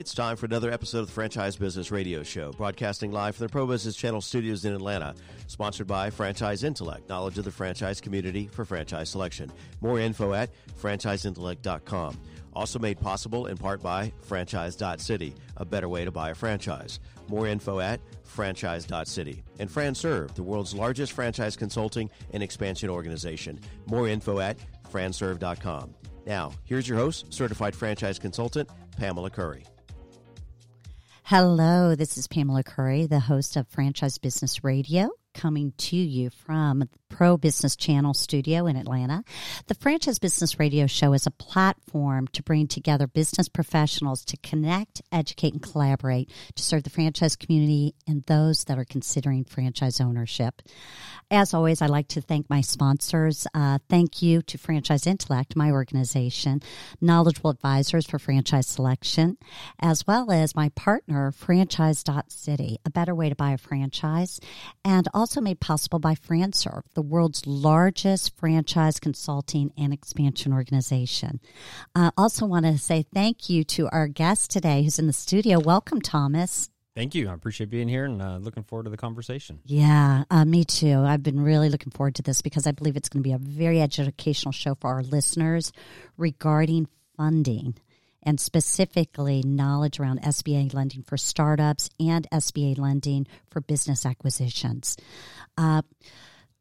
It's time for another episode of the Franchise Business Radio Show, broadcasting live from the Pro Business Channel studios in Atlanta. Sponsored by Franchise Intellect, knowledge of the franchise community for franchise selection. More info at franchiseintellect.com. Also made possible in part by franchise.city, a better way to buy a franchise. More info at franchise.city. And FranServe, the world's largest franchise consulting and expansion organization. More info at franserve.com. Now, here's your host, certified franchise consultant, Pamela Curry. Hello, this is Pamela Curry, the host of Franchise Business Radio, coming to you from Pro Business Channel studio in Atlanta. The Franchise Business Radio Show is a platform to bring together business professionals to connect, educate, and collaborate to serve the franchise community and those that are considering franchise ownership. As always, I'd like to thank my sponsors. Uh, thank you to Franchise Intellect, my organization, knowledgeable advisors for franchise selection, as well as my partner, Franchise.city, a better way to buy a franchise, and also made possible by FranServe, the world's largest franchise consulting and expansion organization. I also want to say thank you to our guest today who's in the studio. Welcome, Thomas. Thank you. I appreciate being here and uh, looking forward to the conversation. Yeah, uh, me too. I've been really looking forward to this because I believe it's going to be a very educational show for our listeners regarding funding and specifically knowledge around SBA lending for startups and SBA lending for business acquisitions. Uh,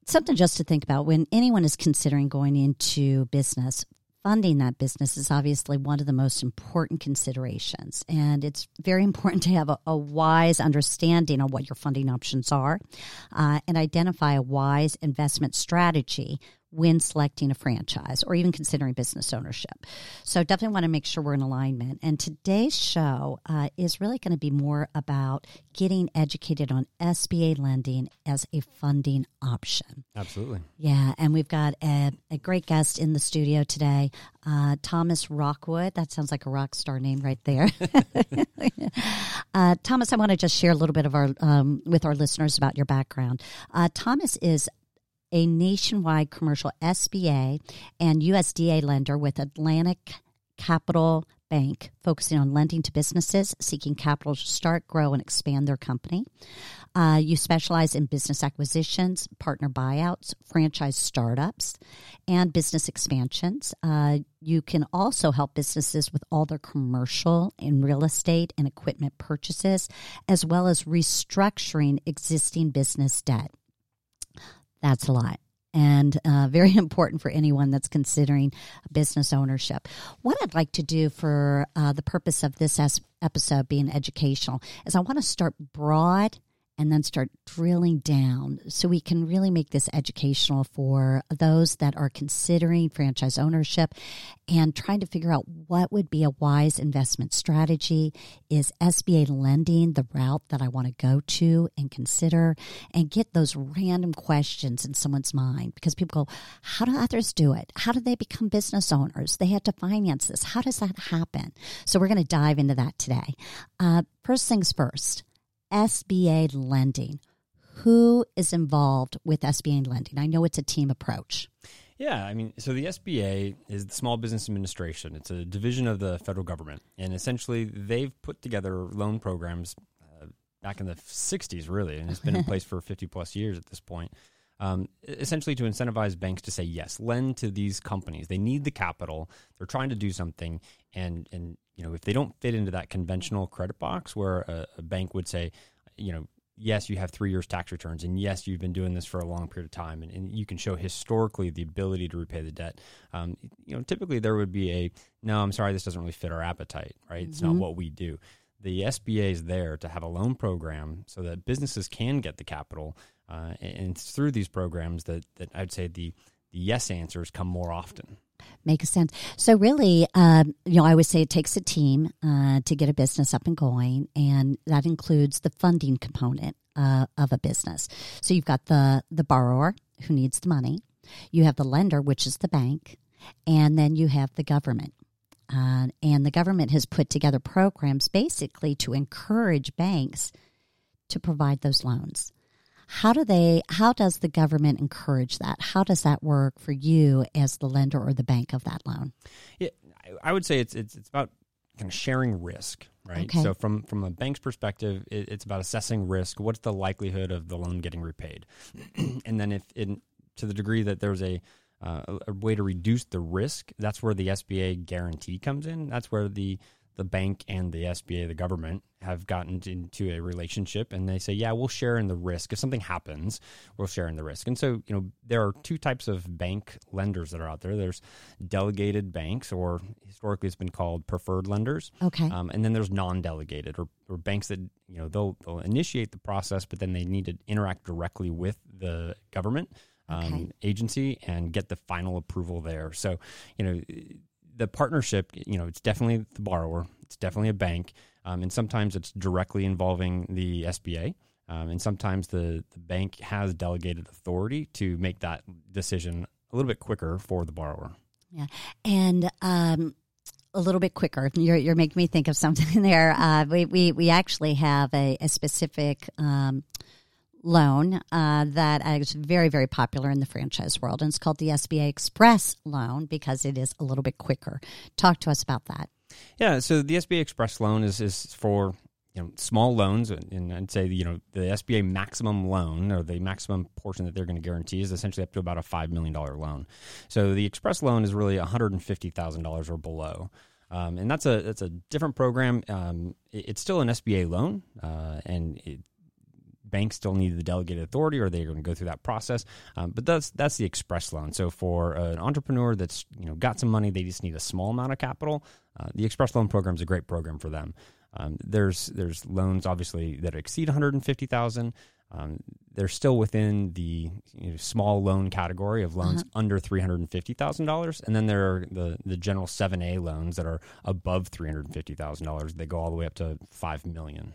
something just to think about when anyone is considering going into business funding that business is obviously one of the most important considerations. And it's very important to have a, a wise understanding of what your funding options are uh, and identify a wise investment strategy when selecting a franchise or even considering business ownership. So definitely want to make sure we're in alignment. And today's show uh, is really going to be more about getting educated on SBA lending as a funding option. Absolutely. Yeah, and we've got a, a great guest in the studio today, uh, Thomas Rockwood. That sounds like a rock star name right there. uh, Thomas, I want to just share a little bit of our um, with our listeners about your background. Uh, Thomas is a nationwide commercial SBA and USDA lender with Atlantic Capital Bank, focusing on lending to businesses seeking capital to start, grow, and expand their company. Uh, you specialize in business acquisitions, partner buyouts, franchise startups, and business expansions. Uh, you can also help businesses with all their commercial and real estate and equipment purchases, as well as restructuring existing business debt. That's a lot and uh, very important for anyone that's considering business ownership. What I'd like to do for uh, the purpose of this episode being educational is I want to start broad and then start drilling down so we can really make this educational for those that are considering franchise ownership and trying to figure out what would be a wise investment strategy. Is SBA lending the route that I want to go to and consider and get those random questions in someone's mind? Because people go, How do others do it? How do they become business owners? They had to finance this. How does that happen? So we're going to dive into that today. Uh, first things first SBA lending. Who is involved with SBA lending? I know it's a team approach. Yeah, I mean, so the SBA is the Small Business Administration. It's a division of the federal government, and essentially they've put together loan programs uh, back in the '60s, really, and it's been in place for 50 plus years at this point. Um, essentially, to incentivize banks to say yes, lend to these companies. They need the capital. They're trying to do something, and and you know if they don't fit into that conventional credit box where a, a bank would say, you know, yes, you have three years tax returns, and yes, you've been doing this for a long period of time, and, and you can show historically the ability to repay the debt. Um, you know, typically there would be a no, I'm sorry, this doesn't really fit our appetite, right? Mm-hmm. It's not mm-hmm. what we do. The SBA is there to have a loan program so that businesses can get the capital, uh, and it's through these programs that that I'd say the the yes answers come more often. Makes sense. So, really, um, you know, I always say it takes a team uh, to get a business up and going, and that includes the funding component uh, of a business. So, you've got the the borrower who needs the money, you have the lender, which is the bank, and then you have the government. Uh, and the government has put together programs basically to encourage banks to provide those loans. How do they how does the government encourage that? How does that work for you as the lender or the bank of that loan? Yeah, I would say it's it's, it's about kind of sharing risk, right? Okay. So from from a bank's perspective, it, it's about assessing risk. What's the likelihood of the loan getting repaid, and then if in to the degree that there's a uh, a way to reduce the risk, that's where the SBA guarantee comes in. That's where the the bank and the SBA, the government, have gotten into a relationship and they say, yeah, we'll share in the risk. If something happens, we'll share in the risk. And so, you know, there are two types of bank lenders that are out there. There's delegated banks, or historically it's been called preferred lenders. Okay. Um, and then there's non-delegated, or, or banks that you know they'll they'll initiate the process, but then they need to interact directly with the government um, Okay. agency and get the final approval there. So, you know, the partnership, you know, it's definitely the borrower, it's definitely a bank, um, and sometimes it's directly involving the SBA. Um, and sometimes the, the bank has delegated authority to make that decision a little bit quicker for the borrower. Yeah, and um, a little bit quicker. You're, you're making me think of something there. Uh, we, we we actually have a, a specific. Um, loan uh, that is very very popular in the franchise world and it's called the sba express loan because it is a little bit quicker talk to us about that Yeah, so the SBA Express loan is, is for you know small loans, and I'd say you know the SBA maximum loan or the maximum portion that they're going to guarantee is essentially up to about a five million dollar loan. So the Express loan is really one hundred and fifty thousand dollars or below. Um, and that's a that's a different program. Um, it- it's still an SBA loan, uh, and it, banks still need the delegated authority, or they're going to go through that process. Um, but that's that's the express loan. So for an entrepreneur that's you know got some money, they just need a small amount of capital. Uh, the express loan program is a great program for them. Um, there's there's loans obviously that exceed 150,000. Um, they're still within the you know, small loan category of loans under three hundred and fifty thousand dollars, and then there are the the general seven A loans that are above three hundred and fifty thousand dollars. They go all the way up to five million.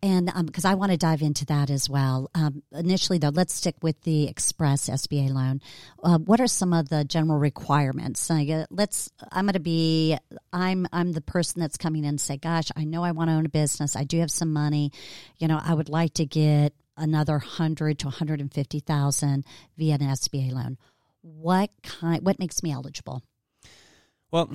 And because I want to dive into that as well. Um, initially, though, let's stick with the Express SBA loan. Uh, what are some of the general requirements? Uh, let's. I'm going to be. I'm. I'm the person that's coming in and say, "Gosh, I know I want to own a business. I do have some money. You know, I would like to get another hundred to one hundred and fifty thousand via an SBA loan. What kind? What makes me eligible? Well,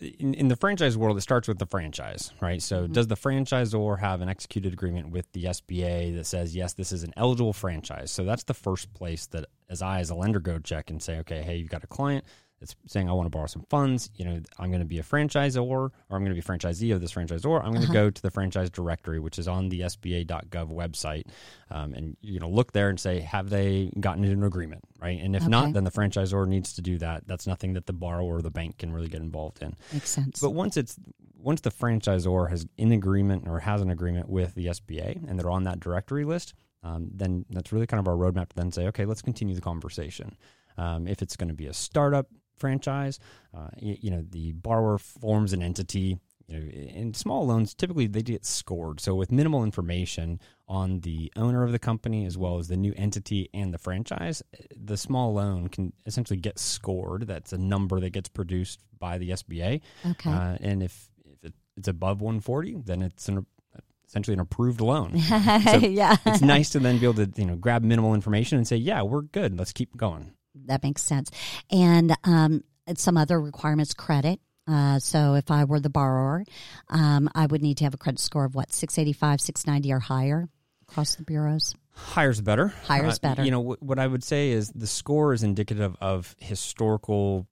in, in the franchise world, it starts with the franchise, right? So, mm-hmm. does the franchisor have an executed agreement with the SBA that says, yes, this is an eligible franchise? So, that's the first place that, as I, as a lender, go check and say, okay, hey, you've got a client that's saying, I want to borrow some funds. You know, I'm going to be a franchisor or I'm going to be a franchisee of this franchisor. I'm going to go to the franchise directory, which is on the SBA.gov website, um, and you know, look there and say, have they gotten into an agreement, right? And if Okay. not, then the franchisor needs to do that. That's nothing that the borrower or the bank can really get involved in. Makes sense. But once it's once the franchisor has in agreement or has an agreement with the SBA and they're on that directory list, um, then that's really kind of our roadmap to then say, okay, let's continue the conversation. Um, if it's going to be a startup franchise, uh, you, you know, the borrower forms an entity. You know, in small loans, typically they get scored. So with minimal information on the owner of the company as well as the new entity and the franchise, the small loan can essentially get scored. That's a number that gets produced by the SBA. okay. Uh, and if, if it's above 140, then it's an, essentially an approved loan. so yeah. it's nice to then be able to you know grab minimal information and say, yeah, we're good. Let's keep going. That makes sense. And um, some other requirements credit. Uh, so if I were the borrower, um, I would need to have a credit score of what, 685, 690 or higher across the bureaus? Higher's better. Higher's Uh, better. You know what, what I would say is the score is indicative of historical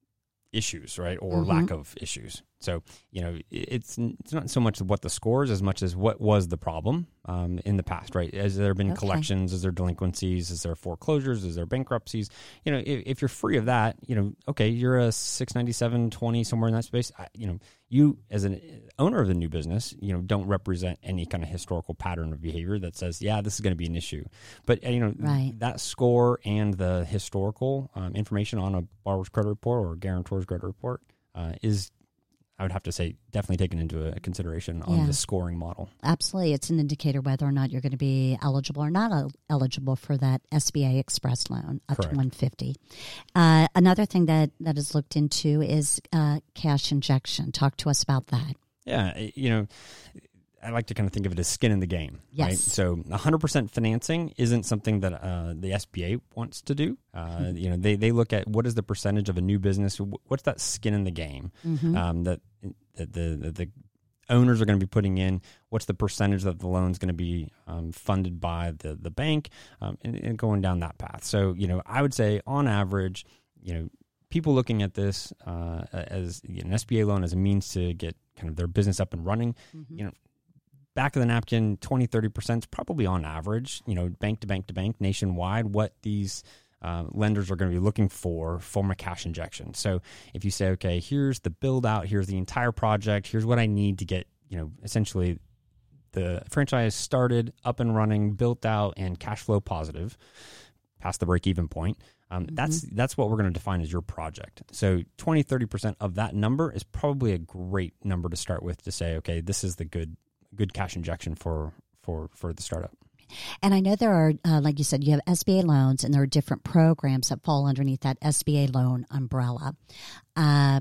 issues, right, or Mhm. lack of issues. So you know, it's it's not so much what the scores as much as what was the problem um, in the past, right? Has there been Okay. collections? Is there delinquencies? Is there foreclosures? Is there bankruptcies? You know, if, if you're free of that, you know, okay, you're a six ninety seven twenty somewhere in that space. I, you know, you as an owner of the new business, you know, don't represent any kind of historical pattern of behavior that says, yeah, this is going to be an issue. But uh, you know, Right. that score and the historical um, information on a borrower's credit report or guarantor's credit report uh, is, I would have to say, definitely taken into a consideration on Yeah. the scoring model. Absolutely. It's an indicator whether or not you're going to be eligible or not el- eligible for that SBA Express loan up Correct. to 150. Uh, another thing that, that is looked into is uh, cash injection. Talk to us about that. Yeah, you know, I like to kind of think of it as skin in the game. Right? So 100% financing isn't something that uh, the SBA wants to do. Uh, you know, they, they look at what is the percentage of a new business, what's that skin in the game Mm-hmm. um, that, that the, that the owners are going to be putting in, what's the percentage that the loan's going to be um, funded by the the bank, um, and, and going down that path. So you know, I would say on average, you know, people looking at this uh, as you know, an SBA loan as a means to get kind of their business up and running, Mm-hmm. you know, back of the napkin, 20, 30% is probably on average, you know, bank to bank to bank nationwide, what these uh, lenders are going to be looking for from a cash injection. So if you say, okay, here's the build out, here's the entire project, here's what I need to get, you know, essentially the franchise started, up and running, built out, and cash flow positive, past the break even point. Um, That's that's what we're going to define as your project. So 20, 30% of that number is probably a great number to start with to say, okay, this is the good good cash injection for for for the startup. And I know there are, uh, like you said, you have SBA loans, and there are different programs that fall underneath that SBA loan umbrella. Uh,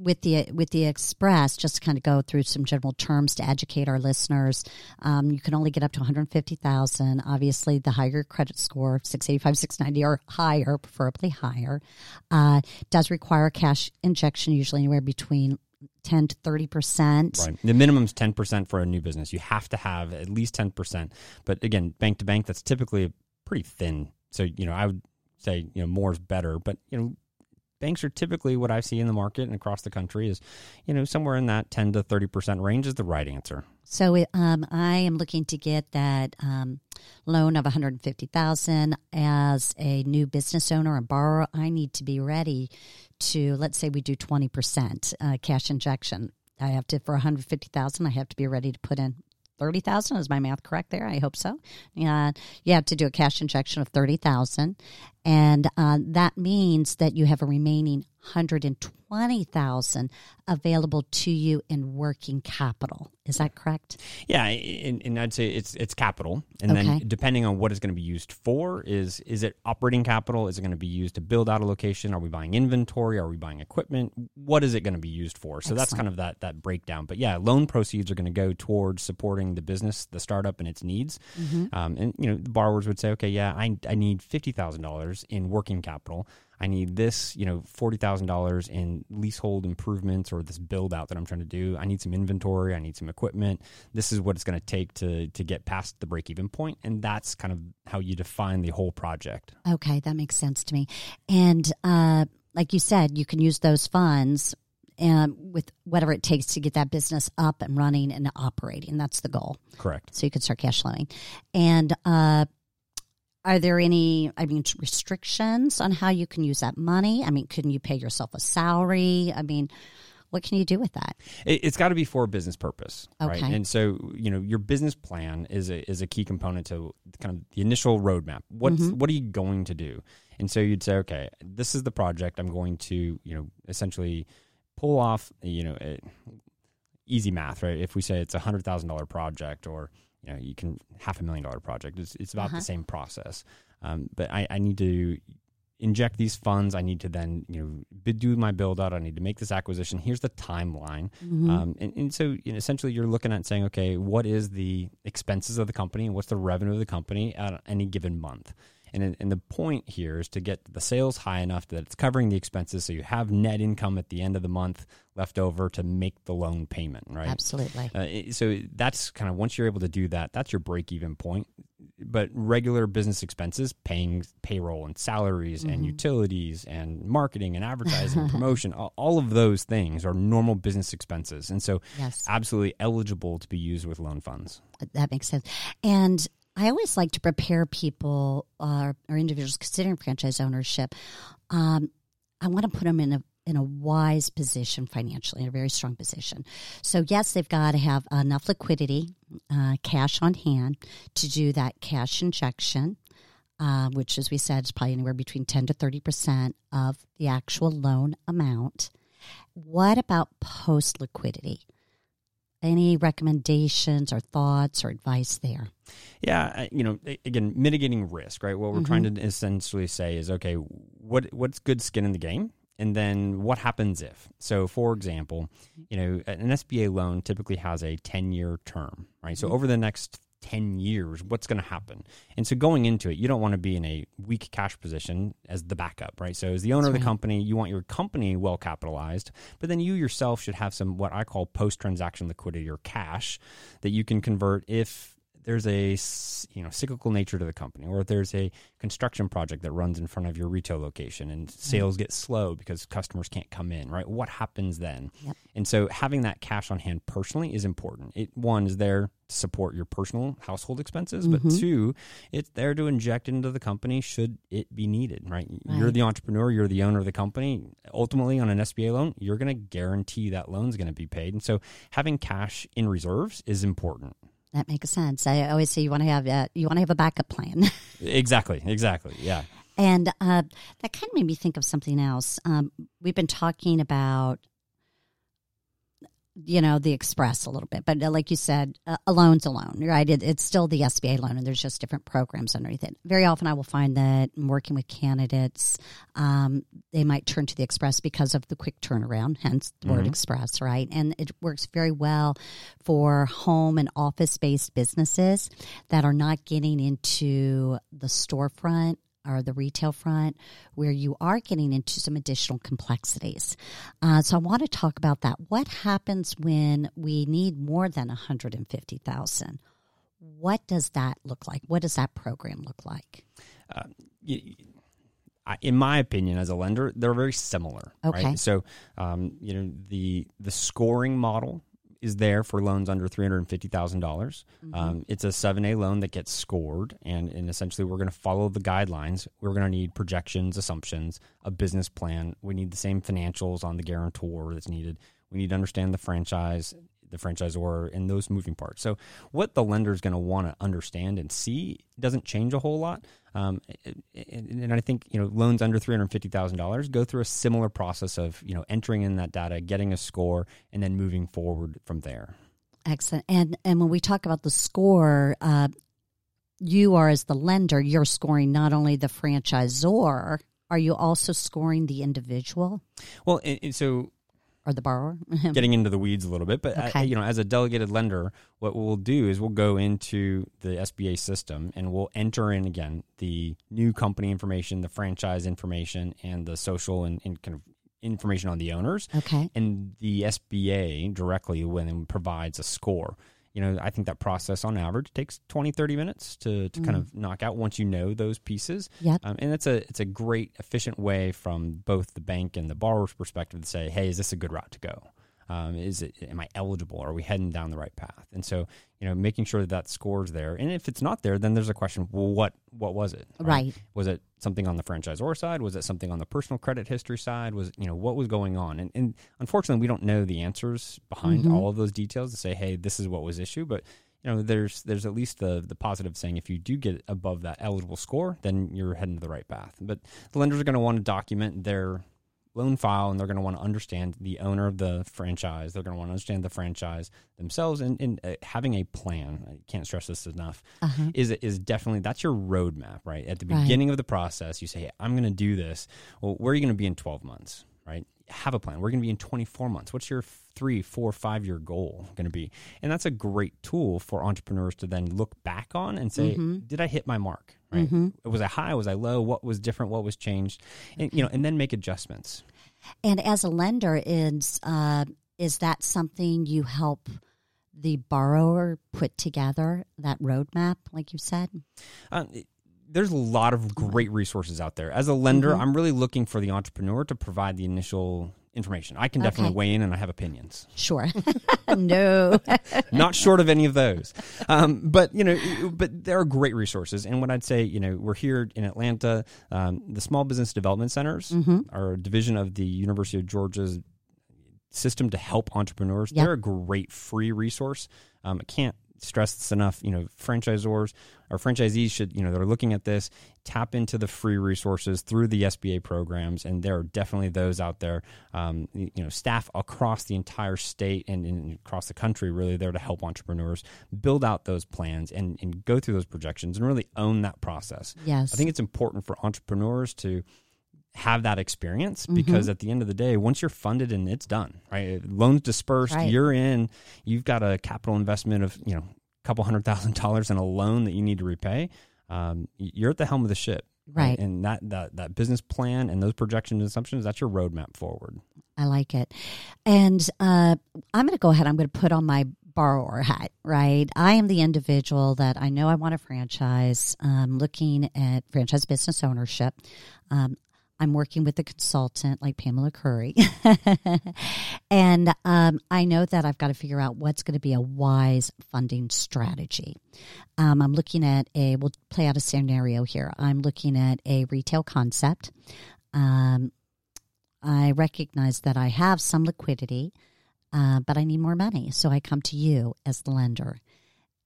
with the with the express, just to kind of go through some general terms to educate our listeners, um, you can only get up to one hundred fifty thousand. Obviously, the higher credit score, six eighty five, six ninety, or higher, preferably higher, uh, does require cash injection, usually anywhere between ten to thirty percent. Right. The ten percent for a new business. You have to have at least ten percent. But again, bank to bank, that's typically pretty thin. So you know, I would say you know more is better. But you know, banks are typically what I see in the market and across the country is you know somewhere in that ten to thirty percent range is the right answer. So um, I am looking to get that um, loan of one hundred fifty thousand as a new business owner and borrower. I need to be ready to let's say we do twenty percent uh, cash injection. I have to for one hundred fifty thousand. I have to be ready to put in thirty thousand. Is my math correct there? I hope so. Yeah, you have to do a cash injection of thirty thousand, and uh, that means that you have a remaining hundred and twenty thousand available to you in working capital. Is that correct? Yeah, and, and I'd say it's it's capital, and Okay. then depending on what it's going to be used for, is is it operating capital? Is it going to be used to build out a location? Are we buying inventory? Are we buying equipment? What is it going to be used for? So that's kind of that that breakdown. But yeah, loan proceeds are going to go towards supporting the business, the startup, and its needs. Um, and you know, the borrowers would say, okay, yeah, I I need fifty thousand dollars in working capital. I need this, you know, forty thousand dollars in leasehold improvements or this build out that I'm trying to do. I need some inventory. I need some equipment. This is what it's going to take to to get past the break even point, and that's kind of how you define the whole project. Okay, that makes sense to me. And uh, like you said, you can use those funds um, with whatever it takes to get that business up and running and operating. That's the goal. Correct. So you can start cash flowing. And uh, are there any, I mean, restrictions on how you can use that money? I mean, can you pay yourself a salary? I mean, what can you do with that? It, it's got to be for a business purpose, right? And so, you know, your business plan is a is a key component to kind of the initial roadmap. What's mm-hmm. what are you going to do? And so you'd say, okay, this is the project. I'm going to, you know, essentially pull off, you know, a, easy math, right? If we say it's a hundred thousand dollar project, or you know, you can half a million dollar project. It's it's about Uh-huh. the same process. Um, but I, I need to inject these funds. I need to then you know do my build out. I need to make this acquisition. Here's the timeline. Mm-hmm. Um, and, and so you know, essentially you're looking at saying, okay, what is the expenses of the company and what's the revenue of the company at any given month? And, and the point here is to get the sales high enough that it's covering the expenses so you have net income at the end of the month left over to make the loan payment, right? Absolutely. Uh, so that's kind of once you're able to do that, that's your break even point. But regular business expenses, paying payroll and salaries and utilities and marketing and advertising, and promotion, all, all of those things are normal business expenses. And so, Yes. absolutely eligible to be used with loan funds. That makes sense. And I always like to prepare people uh, or individuals considering franchise ownership. Um, I want to put them in a in a wise position financially, in a very strong position. So yes, they've got to have enough liquidity, uh, cash on hand to do that cash injection. Uh, which, as we said, is probably anywhere between 10 to 30% of the actual loan amount. What about post liquidity? Any recommendations or thoughts or advice there? Yeah, you know, again, mitigating risk, right? What we're trying to essentially say is, okay, what what's good skin in the game, and then what happens if? So, for example, you know, an SBA loan typically has a ten year term, right? So mm-hmm. over the next 10 years what's going to happen and so going into it you don't want to be in a weak cash position as the backup right so as the owner That's of the right. company you want your company well capitalized but then you yourself should have some what i call post transaction liquidity or cash that you can convert if there's a you know cyclical nature to the company or if there's a construction project that runs in front of your retail location and sales get slow because customers can't come in right? What happens then? Yep. and so having that cash on hand personally is important. It one is there to support your personal household expenses but Mhm. two it's there to inject into the company should it be needed right, you're the entrepreneur you're the owner of the company. Ultimately on an sba loan you're going to guarantee that loan's going to be paid. And so having cash in reserves is important That makes sense. I always say you want to have a, you want to have a backup plan. Exactly, exactly. Yeah. And uh, that kind of made me think of something else. Um, we've been talking about, you know, the express a little bit, but uh, like you said, uh, a loan's a loan, right? It, it's still the SBA loan, and there's just different programs underneath it. Very often, I will find that in working with candidates, um, they might turn to the express because of the quick turnaround, hence the word Mhm. express, right? And it works very well for home and office based businesses that are not getting into the storefront or the retail front where you are getting into some additional complexities. Uh, so I want to talk about that. What happens when we need more than 150,000? What does that look like? What does that program look like? Y- I- In my opinion, as a lender, they're very similar. Okay. Right? So, um, you know, the the scoring model is there for loans under three hundred and fifty thousand dollars. Um, it's a seven A loan that gets scored, and, and essentially we're going to follow the guidelines. We're going to need projections, assumptions, a business plan. We need the same financials on the guarantor that's needed. We need to understand the franchise, the franchisor, and those moving parts. So, what the lender is going to want to understand and see doesn't change a whole lot. Um, and, and I think you know loans under three hundred fifty thousand dollars go through a similar process of you know entering in that data, getting a score, and then moving forward from there. Excellent. And and when we talk about the score, uh, you are as the lender, you're scoring not only the franchisor, are you also scoring the individual Well, and, and so or the borrower? getting into the weeds a little bit, but uh, Okay. you know, as a delegated lender, what we'll do is we'll go into the SBA system and we'll enter in again the new company information, the franchise information, and the social and, and kind of information on the owners. okay. and the SBA directly when it provides a score. You know, I think that process on average takes 20, 30 minutes to, to kind of knock out once you know those pieces. Yep. Um, and it's a it's a great efficient way from both the bank and the borrower's perspective to say, hey, is this a good route to go? Um, is it am I eligible? Are we heading down the right path? And so, you know, making sure that that score's there. And if it's not there, then there's a question. Well, what what was it? Right. Was it something on the franchisor side? Was it something on the personal credit history side? Was you know what was going on? And, and unfortunately, we don't know the answers behind Mhm. all of those details to say, hey, this is what was issued. But you know, there's there's at least the the positive saying if you do get above that eligible score, then you're heading to the right path. But the lenders are going to want to document their loan file and they're going to want to understand the owner of the franchise. They're going to want to understand the franchise themselves and, and uh, having a plan. I can't stress this enough Uh-huh. is is definitely that's your roadmap, right? At the Right. beginning of the process, you say, hey, "I'm going to do this." Well, where are you going to be in 12 months, right? Have a plan. We're going to be in 24 months. What's your three, four, five year goal going to be? And that's a great tool for entrepreneurs to then look back on and say, Mhm. "Did I hit my mark?" Right? Mhm. Was I high? Was I low? What was different? What was changed? And you know, and then make adjustments. And as a lender, is uh, is that something you help the borrower put together that roadmap, like you said? It- there's a lot of great resources out there. As a lender, Mhm. I'm really looking for the entrepreneur to provide the initial information. I can definitely Okay. weigh in and I have opinions. Sure. no. Not short of any of those. Um, but, you know, but there are great resources. And what I'd say, you know, we're here in Atlanta. Um, the Small Business Development Centers Mhm. are a division of the University of Georgia's system to help entrepreneurs. Yep. They're a great free resource. Um, I can't stress this enough. You know, franchisors or franchisees should, you know, they're looking at this, tap into the free resources through the SBA programs, and there are definitely those out there. Um, you know, staff across the entire state and, and across the country really there to help entrepreneurs build out those plans and, and go through those projections and really own that process. Yes. I think it's important for entrepreneurs to have that experience Mm-hmm. because at the end of the day, once you're funded and it's done, right? Loans dispersed, Right. you're in, you've got a capital investment of, you know, a couple hundred thousand dollars in a loan that you need to repay, um, you're at the helm of the ship. Right. And that, that, that business plan and those projections and assumptions, that's your roadmap forward. I like it. And uh, I'm going to go ahead. I'm going to put on my borrower hat, right? I am the individual that I know I want a franchise. Um, looking at franchise business ownership. Um, I'm working with a consultant like Pamela Curry. and um, I know that I've got to figure out what's going to be a wise funding strategy. Um, I'm looking at a, we'll play out a scenario here. I'm looking at a retail concept. Um, I recognize that I have some liquidity, uh, but I need more money. So I come to you as the lender.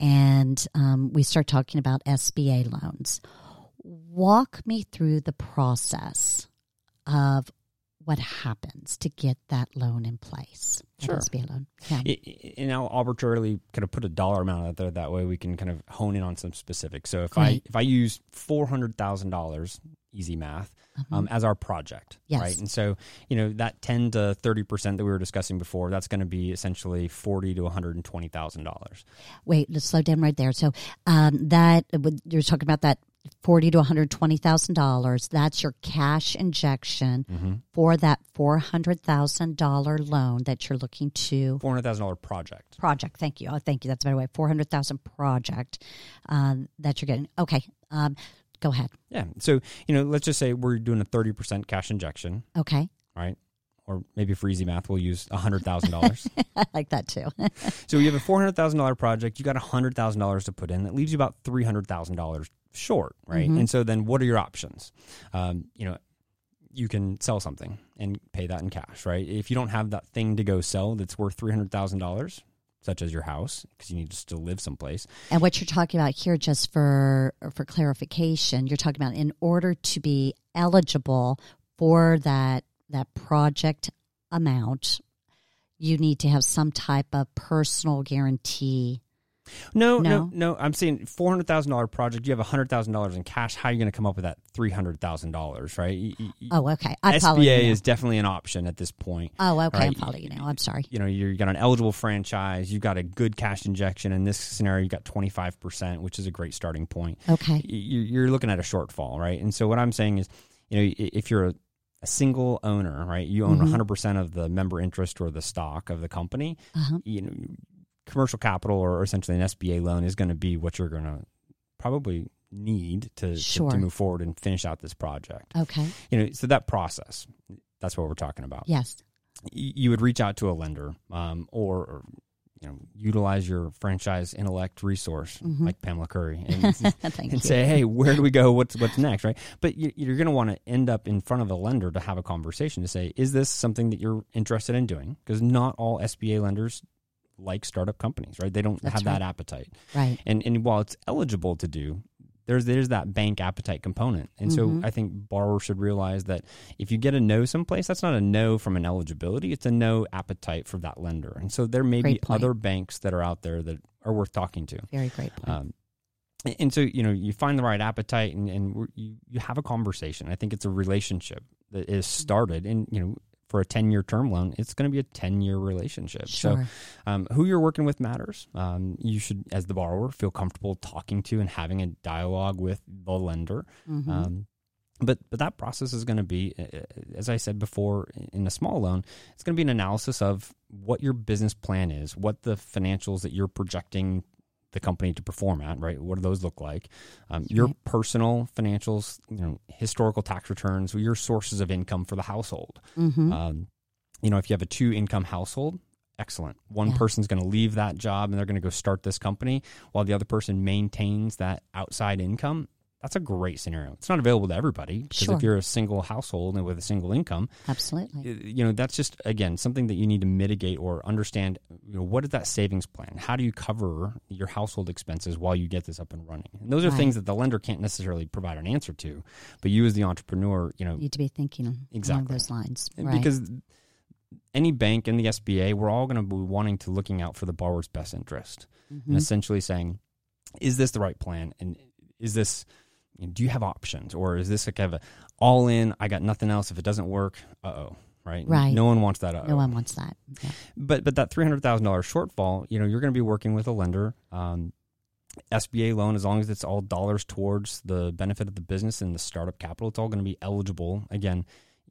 And um, we start talking about SBA loans walk me through the process of what happens to get that loan in place. Sure. SBA loan. Yeah. It, and I'll arbitrarily kind of put a dollar amount out there. That way we can kind of hone in on some specifics. So if. I if I use four hundred thousand dollars, easy math, um, as our project, Yes. right? And so you know that ten to thirty percent that we were discussing before, that's going to be essentially forty to one hundred and twenty thousand dollars. Wait, let's slow down right there. So um, that you're talking about that forty to one hundred twenty thousand dollars. That's your cash injection Mm-hmm. for that four hundred thousand dollar loan that you're looking to Four hundred thousand dollar project. project. Thank you. Oh, thank you. That's a better way. Four hundred thousand project um, that you're getting. Okay, um, go ahead. Yeah. So you know, let's just say we're doing a thirty percent cash injection, Okay, right? Or maybe for easy math, we'll use hundred thousand dollars. I like that too. So you have a four hundred thousand dollar project. You got hundred thousand dollars to put in. That leaves you about three hundred thousand dollars short, right? And so then, what are your options? Um, you know, you can sell something and pay that in cash, right? If you don't have that thing to go sell that's worth three hundred thousand dollars, such as your house, because you need to still live someplace. And what you're talking about here, just for for clarification, you're talking about in order to be eligible for that that project amount, you need to have some type of personal guarantee. No, no, No? no. I'm saying four hundred thousand dollar project. You have hundred thousand dollars in cash. How are you going to come up with that three hundred thousand dollars, right? Oh, okay. I follow SBA is definitely an option at this point. Oh, okay. I'm following you now. I'm sorry. you know you're, you got an eligible franchise you've got a good cash injection in this scenario you've got 25% which is a great starting point Okay. You- you're looking at a shortfall right and so what i'm saying is you know if you're a, a single owner right you own Mhm. 100% of the member interest or the stock of the company Uh-huh. you know commercial capital or essentially an sba loan is going to be what you're going to probably need to, to- Sure. to move forward and finish out this project Okay. you know so that process that's what we're talking about Yes. y- you would reach out to a lender um, or, or you know utilize your franchise intellect resource Mhm. like Pamela Curry and, and say hey where do we go? What's what's next? Right? But you, you're going to want to end up in front of a lender to have a conversation to say is this something that you're interested in doing? Because not all SBA lenders like startup companies right? They don't That's have that appetite. Right. and and while it's eligible to do there's there's that bank appetite component and Mhm. so i think borrowers should realize that if you get a no someplace that's not a no from an eligibility it's a no appetite for that lender and so there may be point. other banks that are out there that are worth talking to Very great point. um, and- and so you know you find the right appetite and, and you, you have a conversation i think it's a relationship that is started and you know for a 10 year term loan it's going to be a 10 year relationship so um, who you're working with matters. Um, you should, as the borrower, feel comfortable talking to and having a dialogue with the lender. Mhm. Um, but but that process is going to be, as I said before, in a small loan, it's going to be an analysis of what your business plan is, what the financials that you're projecting the company to perform at, right? What do those look like? Um, your right. personal financials, you know, historical tax returns, your sources of income for the household. Mhm. Um, you know, if you have a two income household, excellent. One Yeah. person's going to leave that job and they're going to go start this company while the other person maintains that outside income. That's a great scenario. It's not available to everybody because Sure. if you're a single household and with a single income, Absolutely. you know, that's just again something that you need to mitigate or understand. You know, what is that savings plan? How do you cover your household expenses while you get this up and running? And those are Right. things that the lender can't necessarily provide an answer to, but you as the entrepreneur, you know, you need to be thinking exactly along those lines. Right. Because any bank in the SBA, we're all going to be wanting to looking out for the borrower's best interest and Mhm. essentially saying, is this the right plan? And is this, do you have options? Or is this a kind of a all in, I got nothing else. If it doesn't work, uh oh. Right. Right. No one wants that. Uh-oh. no one wants that. Yeah. But but that three hundred thousand dollars shortfall, you know, you're going to be working with a lender. Um, SBA loan, as long as it's all dollars towards the benefit of the business and the startup capital, it's all going to be eligible. Again,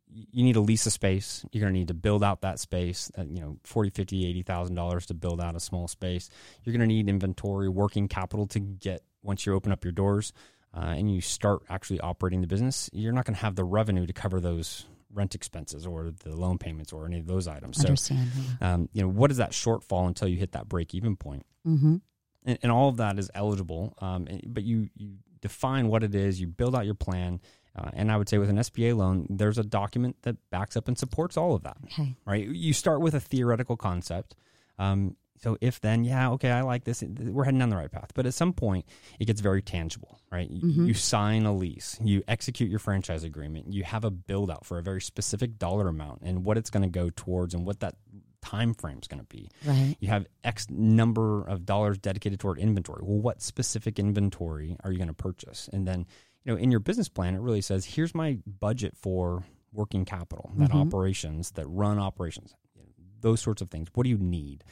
you need to lease a space. You're going to need to build out that space. Uh, you know, forty, fifty, eighty thousand dollars to build out a small space. You're going to need inventory, working capital to get once you open up your doors uh, and you start actually operating the business. You're not going to have the revenue to cover those rent expenses or the loan payments or any of those items. Understand. So, um, you know, what is that shortfall until you hit that break even point? Mm-hmm. And, and, all of that is eligible. Um, but you you define what it is. You build out your plan. Uh, and I would say with an SBA loan, there's a document that backs up and supports all of that. Okay. Right. You start with a theoretical concept. Um, so if then, yeah, okay, I like this. We're heading down the right path. But at some point, it gets very tangible, right? Mm-hmm. You sign a lease, you execute your franchise agreement, you have a build out for a very specific dollar amount and what it's going to go towards and what that time frame is going to be. Right. You have X number of dollars dedicated toward inventory. Well, what specific inventory are you going to purchase? And then, you know, in your business plan, it really says, here's my budget for working capital, that mm-hmm. operations, that run operations, those sorts of things. What do you need?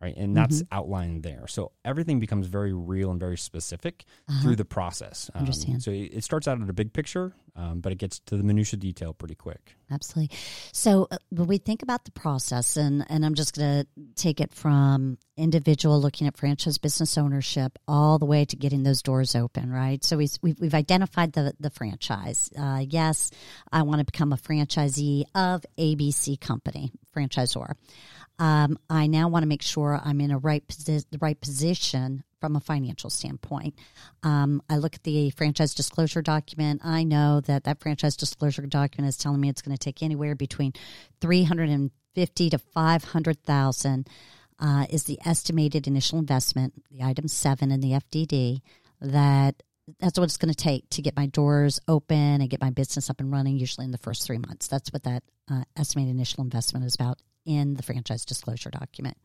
Right? And that's mm-hmm. outlined there. So everything becomes very real and very specific uh-huh. through the process. Um, Understand. So it starts out at a big picture, um, but it gets to the minutia detail pretty quick. Absolutely. So uh, when we think about the process, and and I'm just going to take it from individual looking at franchise business ownership all the way to getting those doors open, right? So we've we've, we've identified the the franchise. Uh, yes, I want to become a franchisee of ABC company, franchisor um, I now want to make sure I'm in a right posi- the right position from a financial standpoint. Um, I look at the franchise disclosure document. I know that that franchise disclosure document is telling me it's going to take anywhere between three hundred and fifty to five hundred thousand. Uh, is the estimated initial investment, the item seven in the FDD, that that's what it's going to take to get my doors open and get my business up and running, usually in the first three months. That's what that uh, estimated initial investment is about in the franchise disclosure document.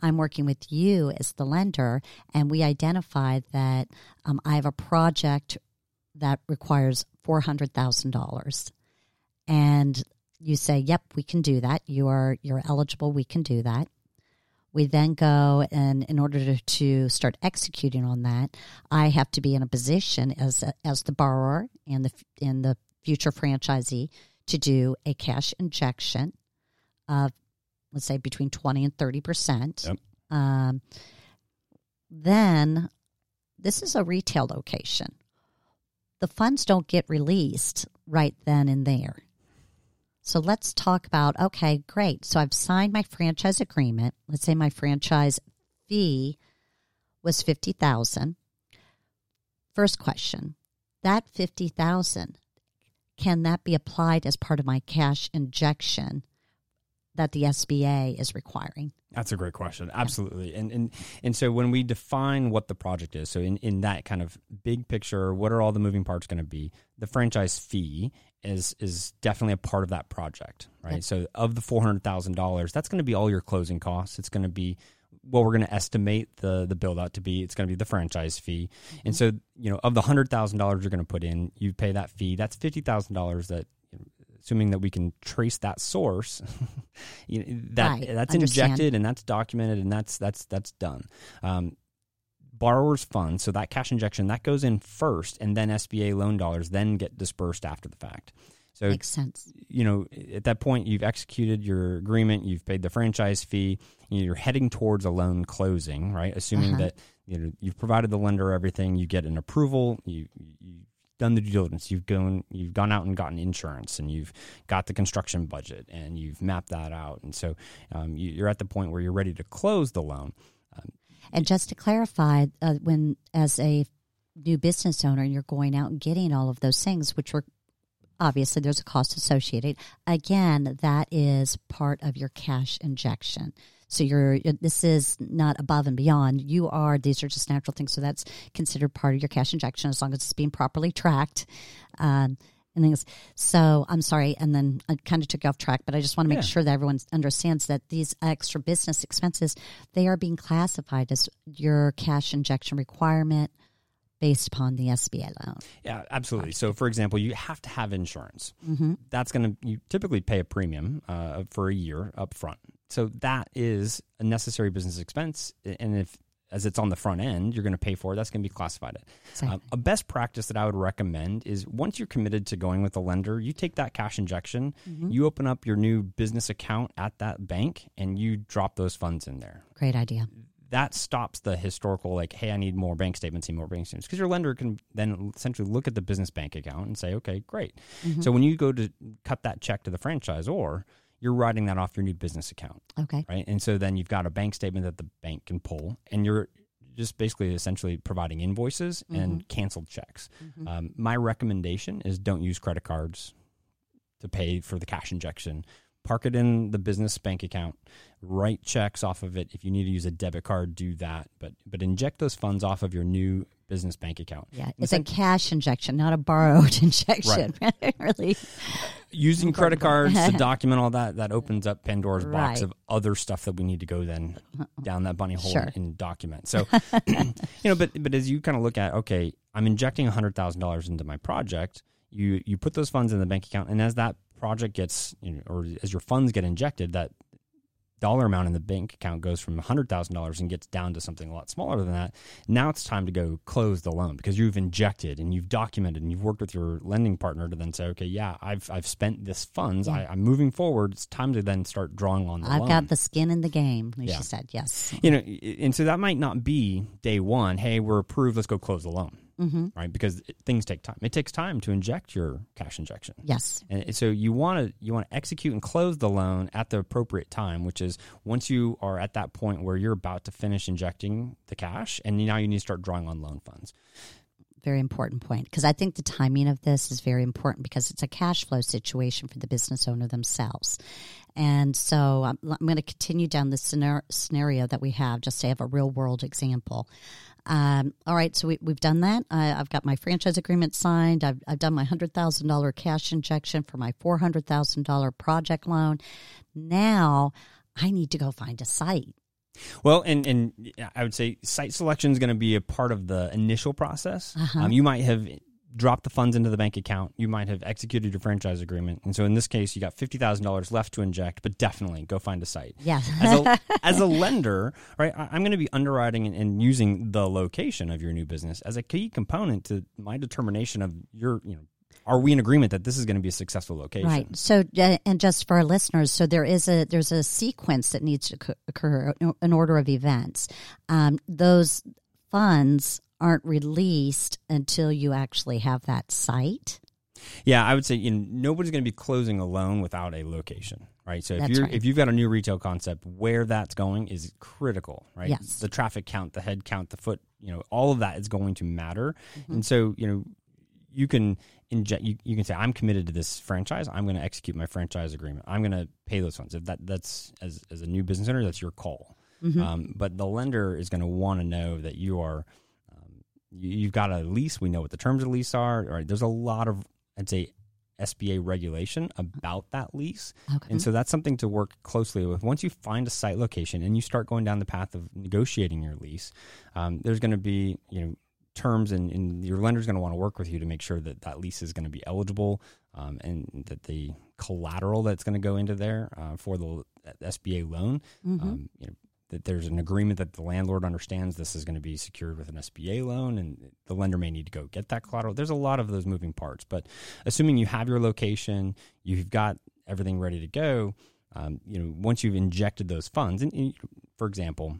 I'm working with you as the lender, and we identified that um, I have a project that requires $400,000. And you say, "Yep, we can do that. You are you're eligible. We can do that." We then go and in order to, start executing on that, I have to be in a position as as the borrower and the and the future franchisee to do a cash injection of let's say between 20 and 30 percent. Yep. Um, then this is a retail location. The funds don't get released right then and there. So let's talk about okay, great. So I've signed my franchise agreement. Let's say my franchise fee was 50,000. First question. That 50,000 can that be applied as part of my cash injection that the SBA is requiring? That's a great question. Absolutely. Yeah. And and and so when we define what the project is, so in, in that kind of big picture, what are all the moving parts going to be? The franchise fee is is definitely a part of that project, right? Yep. So of the four hundred thousand dollars, that's going to be all your closing costs. It's going to be what we're going to estimate the the build out to be. It's going to be the franchise fee, mm-hmm. and so you know of the hundred thousand dollars you're going to put in, you pay that fee. That's fifty thousand dollars that assuming that we can trace that source, you know, that right. that's Understand. injected and that's documented and that's that's that's done. Um, borrowers fund, so that cash injection that goes in first, and then SBA loan dollars then get dispersed after the fact. So makes sense. You know, at that point, you've executed your agreement, you've paid the franchise fee, you're heading towards a loan closing, right? Assuming uh-huh. that you know you've provided the lender everything, you get an approval, you you done the due diligence. You've gone you've gone out and gotten insurance, and you've got the construction budget, and you've mapped that out. And so um, you, are at the point where you're ready to close the loan. And just to clarify, uh, when as a new business owner, and you're going out and getting all of those things, which were obviously there's a cost associated. Again, that is part of your cash injection. So you're this is not above and beyond. You are these are just natural things. So that's considered part of your cash injection as long as it's being properly tracked. Um, and things. So I'm sorry, and then I kind of took you off track, but I just want to make yeah. sure that everyone understands that these extra business expenses they are being classified as your cash injection requirement based upon the SBA loan. Yeah, absolutely. So, for example, you have to have insurance. Mm-hmm. That's going to you typically pay a premium uh, for a year up front. So that is a necessary business expense, and if as it's on the front end, you're going to pay for it. That's going to be classified. Um, a best practice that I would recommend is once you're committed to going with a lender, you take that cash injection, Mm-hmm. you open up your new business account at that bank, and you drop those funds in there. Great idea. That stops the historical, like, hey, I need more bank statements, need more bank statements. Because your lender can then essentially look at the business bank account and say, okay, great. Mm-hmm. So when you go to cut that check to the franchisor, you're writing that off your new business account Okay. right? And so then you've got a bank statement that the bank can pull, and you're just basically essentially providing invoices and canceled checks. Um, my recommendation is don't use credit cards to pay for the cash injection. Park it in the business bank account. Write checks off of it. If you need to use a debit card, do that. But but inject those funds off of your new business bank account. Yeah, it's a cash injection, not a borrowed injection. Right. really. using credit cards to document all that that opens up pandora's box of other stuff that we need to go then uh-uh. down that bunny hole Sure. and document so you know but but as you kind of look at okay i'm injecting $100000 into my project you you put those funds in the bank account and as that project gets you know, or as your funds get injected that dollar amount in the bank account goes from $100,000 and gets down to something a lot smaller than that. Now it's time to go close the loan because you've injected and you've documented and you've worked with your lending partner to then say, okay, yeah, I've, I've spent this funds. I, I'm moving forward. It's time to then start drawing on the I've loan. got the skin in the game, as Yeah. you said. Yes. you know, and so that might not be day one. Hey, we're approved. Let's go close the loan. Mm-hmm. Right. Because it, things take time. It takes time to inject your cash injection. Yes. And so you want to you want to execute and close the loan at the appropriate time, which is once you are at that point where you're about to finish injecting the cash, and now you need to start drawing on loan funds. Very important point because I think the timing of this is very important because it's a cash flow situation for the business owner themselves. And so I'm, I'm going to continue down this scenario, scenario that we have just to have a real world example. Um, all right, so we, we've done that. I, I've got my franchise agreement signed. I've, I've done my $100,000 cash injection for my $400,000 project loan. Now I need to go find a site. Well, and and I would say site selection is going to be a part of the initial process. Uh-huh. Um, you might have dropped the funds into the bank account. You might have executed your franchise agreement, and so in this case, you got fifty thousand dollars left to inject. But definitely go find a site. Yeah. as a as a lender, right? I'm going to be underwriting and, and using the location of your new business as a key component to my determination of your, you know, are we in agreement that this is going to be a successful location? Right. So, uh, and just for our listeners, so there is a there's a sequence that needs to occur- occur, an order of events. Um, those funds aren't released until you actually have that site. Yeah, I would say you know, nobody's going to be closing a loan without a location, right? So if That's you're right. if you've got a new retail concept, where that's going is critical, right? Yes. The traffic count, the head count, the foot, you know, all of that is going to matter. Mm-hmm. And so, you know, you can inject you, you can say I'm committed to this franchise. I'm going to execute my franchise agreement. I'm going to pay those funds. If that that's as as a new business owner, that's your call. Mm-hmm. Um, but the lender is going to want to know that you are you've got a lease. We know what the terms of the lease are. Right? There's a lot of I'd say SBA regulation about that lease. Okay. And so that's something to work closely with. Once you find a site location and you start going down the path of negotiating your lease, um, there's going to be you know terms and, and your lender's going to want to work with you to make sure that that lease is going to be eligible um, and that the collateral that's going to go into there uh, for the SBA loan, um, you know, that there's an agreement that the landlord understands this is going to be secured with an SBA loan, and the lender may need to go get that collateral. There's a lot of those moving parts, but assuming you have your location, you've got everything ready to go. Um, you know, once you've injected those funds, and, and for example,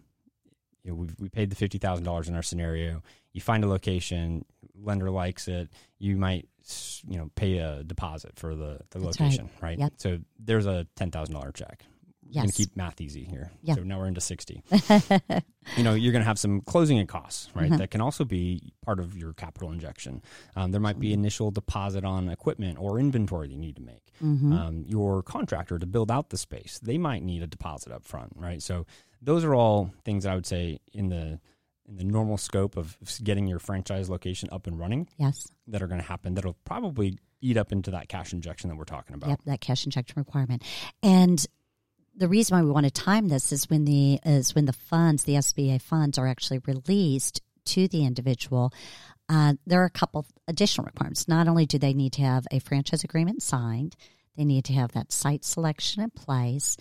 you know, we've, we paid the fifty thousand dollars in our scenario. You find a location, lender likes it. You might, you know, pay a deposit for the, the That's right. location, right? Yep. So there's a ten thousand dollar check. Going Yes. to keep math easy here. Yeah. So now we're into 60. you know, you're going to have some closing costs, right? Mm-hmm. That can also be part of your capital injection. Um, there might be initial deposit on equipment or inventory that you need to make. Mm-hmm. Um, your contractor to build out the space, they might need a deposit up front, right? So those are all things that I would say in the in the normal scope of getting your franchise location up and running yes. that are going to happen that'll probably eat up into that cash injection that we're talking about. Yep, that cash injection requirement. And the reason why we want to time this is when the is when the funds, the SBA funds, are actually released to the individual. Uh, there are a couple additional requirements. Not only do they need to have a franchise agreement signed, they need to have that site selection in place,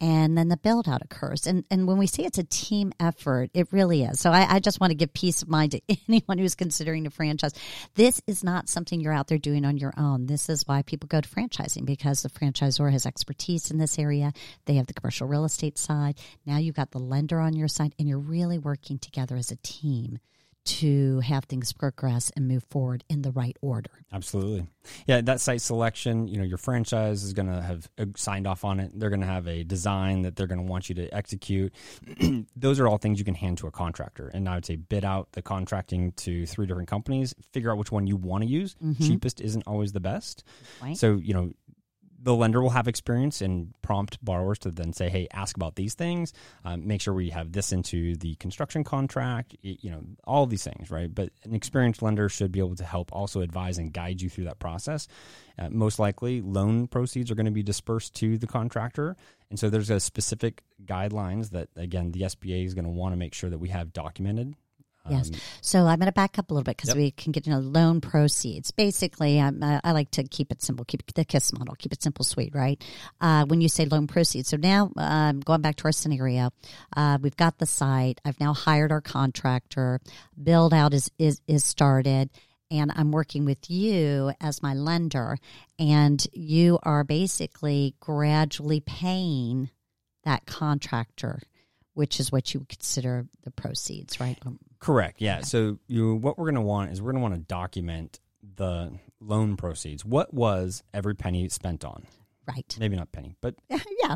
and then the build out occurs. And and when we say it's a team effort, it really is. So I, I just want to give peace of mind to anyone who's considering a franchise. This is not something you're out there doing on your own. This is why people go to franchising because the franchisor has expertise in this area. They have the commercial real estate side. Now you've got the lender on your side, and you're really working together as a team to have things progress and move forward in the right order. Absolutely. Yeah, that site selection, you know, your franchise is going to have uh, signed off on it. They're going to have a design that they're going to want you to execute. Those are all things you can hand to a contractor. And I would say bid out the contracting to three different companies, figure out which one you want to use. Mm-hmm. Cheapest isn't always the best. Right. So, you know, the lender will have experience and prompt borrowers to then say, "Hey, ask about these things. Um, make sure we have this into the construction contract. You know, all these things, right?" But an experienced lender should be able to help also advise and guide you through that process. Uh, most likely, loan proceeds are going to be dispersed to the contractor, and so there's a specific guidelines that again the SBA is going to want to make sure that we have documented Yes. Um, so I'm going to back up a little bit because yep. we can get into loan proceeds. Basically, uh, I like to keep it simple, keep the KISS model, keep it simple, sweet, right? Uh, when you say loan proceeds. So now, um, going back to our scenario, uh, we've got the site. I've now hired our contractor. Build out is, is, is started and I'm working with you as my lender, and you are basically gradually paying that contractor, which is what you would consider the proceeds, right? Correct. Yeah. So you, what we're going to want is we're going to want to document the loan proceeds. What was every penny spent on? Right. Maybe not penny, but yeah, yeah,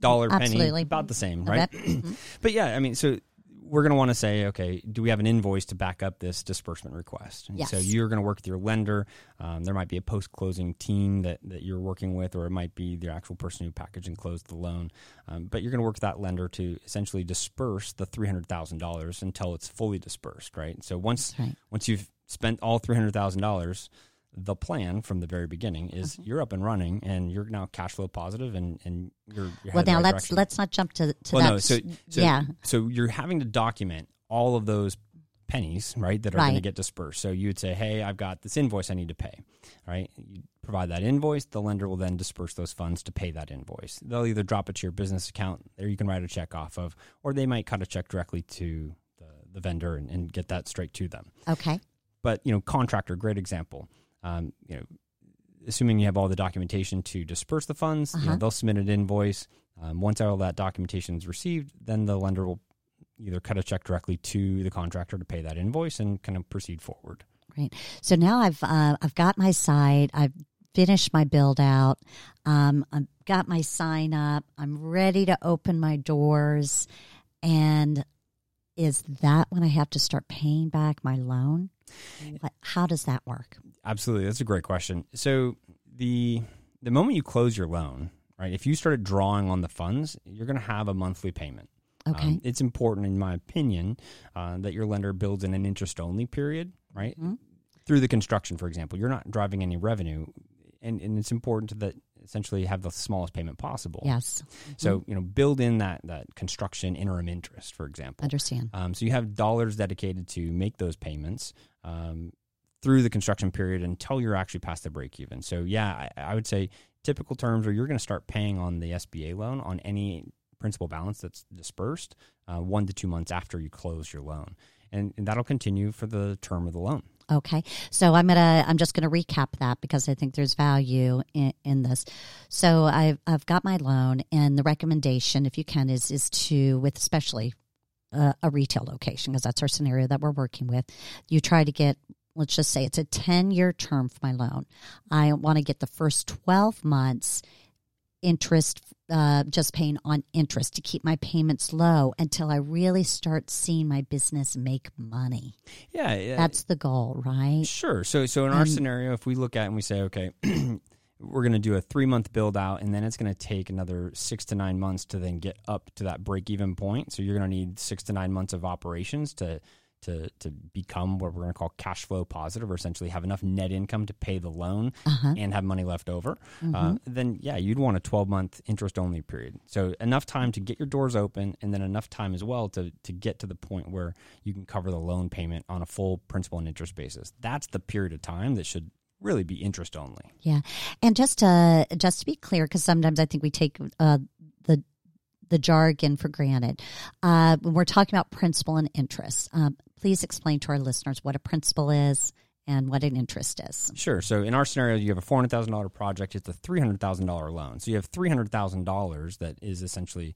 dollar absolutely. penny, about the same, right? Mm-hmm. but yeah, I mean, so we're going to want to say, okay, do we have an invoice to back up this disbursement request? And yes. So you're going to work with your lender. Um, there might be a post closing team that, that you're working with, or it might be the actual person who packaged and closed the loan. Um, but you're going to work with that lender to essentially disperse the $300,000 until it's fully dispersed, right? And So once, right. once you've spent all $300,000, the plan from the very beginning is mm-hmm. you're up and running and you're now cash flow positive and and you're, you're well now let's direction. let's not jump to, to well, that. no, so, so, yeah. so you're having to document all of those pennies right that are right. going to get dispersed. So you would say hey i've got this invoice i need to pay right? You provide that invoice the lender will then disperse those funds to pay that invoice. They'll either drop it to your business account or you can write a check off of or they might cut a check directly to the, the vendor and, and get that straight to them. Okay. But you know contractor great example um, you know, assuming you have all the documentation to disperse the funds, uh-huh. you know, uh-huh. they'll submit an invoice. Um, once all that documentation is received, then the lender will either cut a check directly to the contractor to pay that invoice and kind of proceed forward. Right. So now I've uh, I've got my site. I've finished my build out. Um, I've got my sign up. I'm ready to open my doors. And is that when I have to start paying back my loan? How does that work? Absolutely, that's a great question. So the the moment you close your loan, right? If you started drawing on the funds, you're going to have a monthly payment. Okay. Um, it's important, in my opinion, uh, that your lender builds in an interest only period, right? Mm-hmm. Through the construction, for example, you're not driving any revenue, and, and it's important to that essentially have the smallest payment possible. Yes. So mm-hmm. you know, build in that that construction interim interest, for example. Understand. Um, so you have dollars dedicated to make those payments. Um, through the construction period until you're actually past the break even. So yeah, I, I would say typical terms are you're going to start paying on the SBA loan on any principal balance that's dispersed uh, one to two months after you close your loan, and, and that'll continue for the term of the loan. Okay, so I'm gonna I'm just gonna recap that because I think there's value in, in this. So I've I've got my loan, and the recommendation, if you can, is is to with especially a retail location because that's our scenario that we're working with. You try to get let's just say it's a 10 year term for my loan. I want to get the first 12 months interest, uh, just paying on interest to keep my payments low until I really start seeing my business make money. Yeah, yeah. that's the goal, right? Sure. So, so in our um, scenario, if we look at and we say, okay, we're going to do a three month build out, and then it's going to take another six to nine months to then get up to that break even point. So you're going to need six to nine months of operations to to to become what we're going to call cash flow positive, or essentially have enough net income to pay the loan uh-huh. and have money left over, mm-hmm. uh, then yeah, you'd want a 12 month interest only period. So enough time to get your doors open, and then enough time as well to to get to the point where you can cover the loan payment on a full principal and interest basis. That's the period of time that should really be interest only. Yeah, and just to just to be clear, because sometimes I think we take uh, the the jargon for granted. Uh, when we're talking about principal and interest, um, please explain to our listeners what a principal is and what an interest is. Sure. So in our scenario, you have a four hundred thousand dollar project. It's a three hundred thousand dollar loan. So you have three hundred thousand dollars that is essentially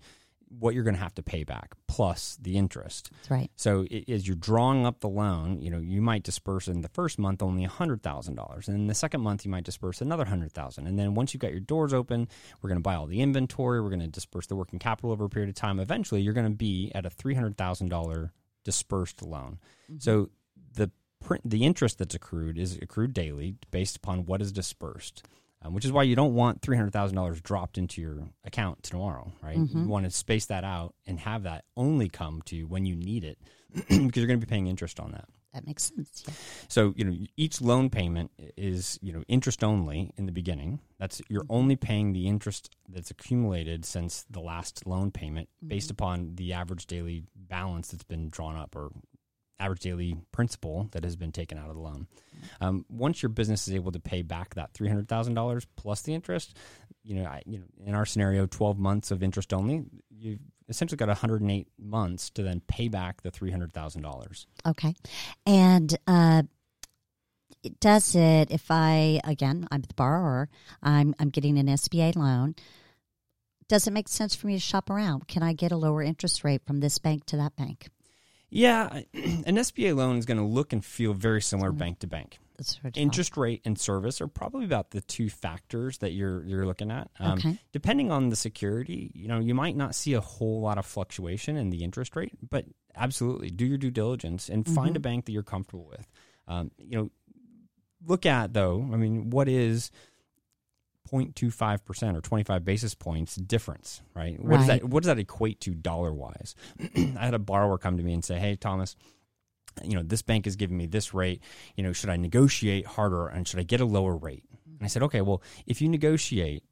what you're going to have to pay back plus the interest. That's right. So i- as you're drawing up the loan, you know you might disperse in the first month only hundred thousand dollars, and in the second month you might disperse another hundred thousand, and then once you've got your doors open, we're going to buy all the inventory, we're going to disperse the working capital over a period of time. Eventually, you're going to be at a three hundred thousand dollar dispersed loan. Mm-hmm. So the print, the interest that's accrued is accrued daily based upon what is dispersed. Um, which is why you don't want three hundred thousand dollars dropped into your account tomorrow, right? You mm-hmm. want to space that out and have that only come to you when you need it, because you're going to be paying interest on that. That makes sense. Yeah. So you know each loan payment is you know interest only in the beginning. That's you're mm-hmm. only paying the interest that's accumulated since the last loan payment, based mm-hmm. upon the average daily balance that's been drawn up or average daily principal that has been taken out of the loan. Um, once your business is able to pay back that three hundred thousand dollars plus the interest, you know, I, you know, in our scenario, twelve months of interest only, you've essentially got one hundred and eight months to then pay back the three hundred thousand dollars. Okay. And uh, does it, if I, again, I'm the borrower, I'm, I'm getting an SBA loan, does it make sense for me to shop around? Can I get a lower interest rate from this bank to that bank? Yeah, an SBA loan is going to look and feel very similar Mm-hmm. bank to bank. That's what I Interest rate and service are probably about the two factors that you're you're looking at. Um, Okay. Depending on the security, you know, you might not see a whole lot of fluctuation in the interest rate, but absolutely do your due diligence and find Mm-hmm. a bank that you're comfortable with. Um, you know, look at though. I mean, what is 0.25 percent or 25 basis points difference, right? What does that what does that equate to dollar wise? I had a borrower come to me and say, "Hey, Thomas." you know, this bank is giving me this rate. You know, should I negotiate harder and should I get a lower rate? And I said, okay, well, if you negotiate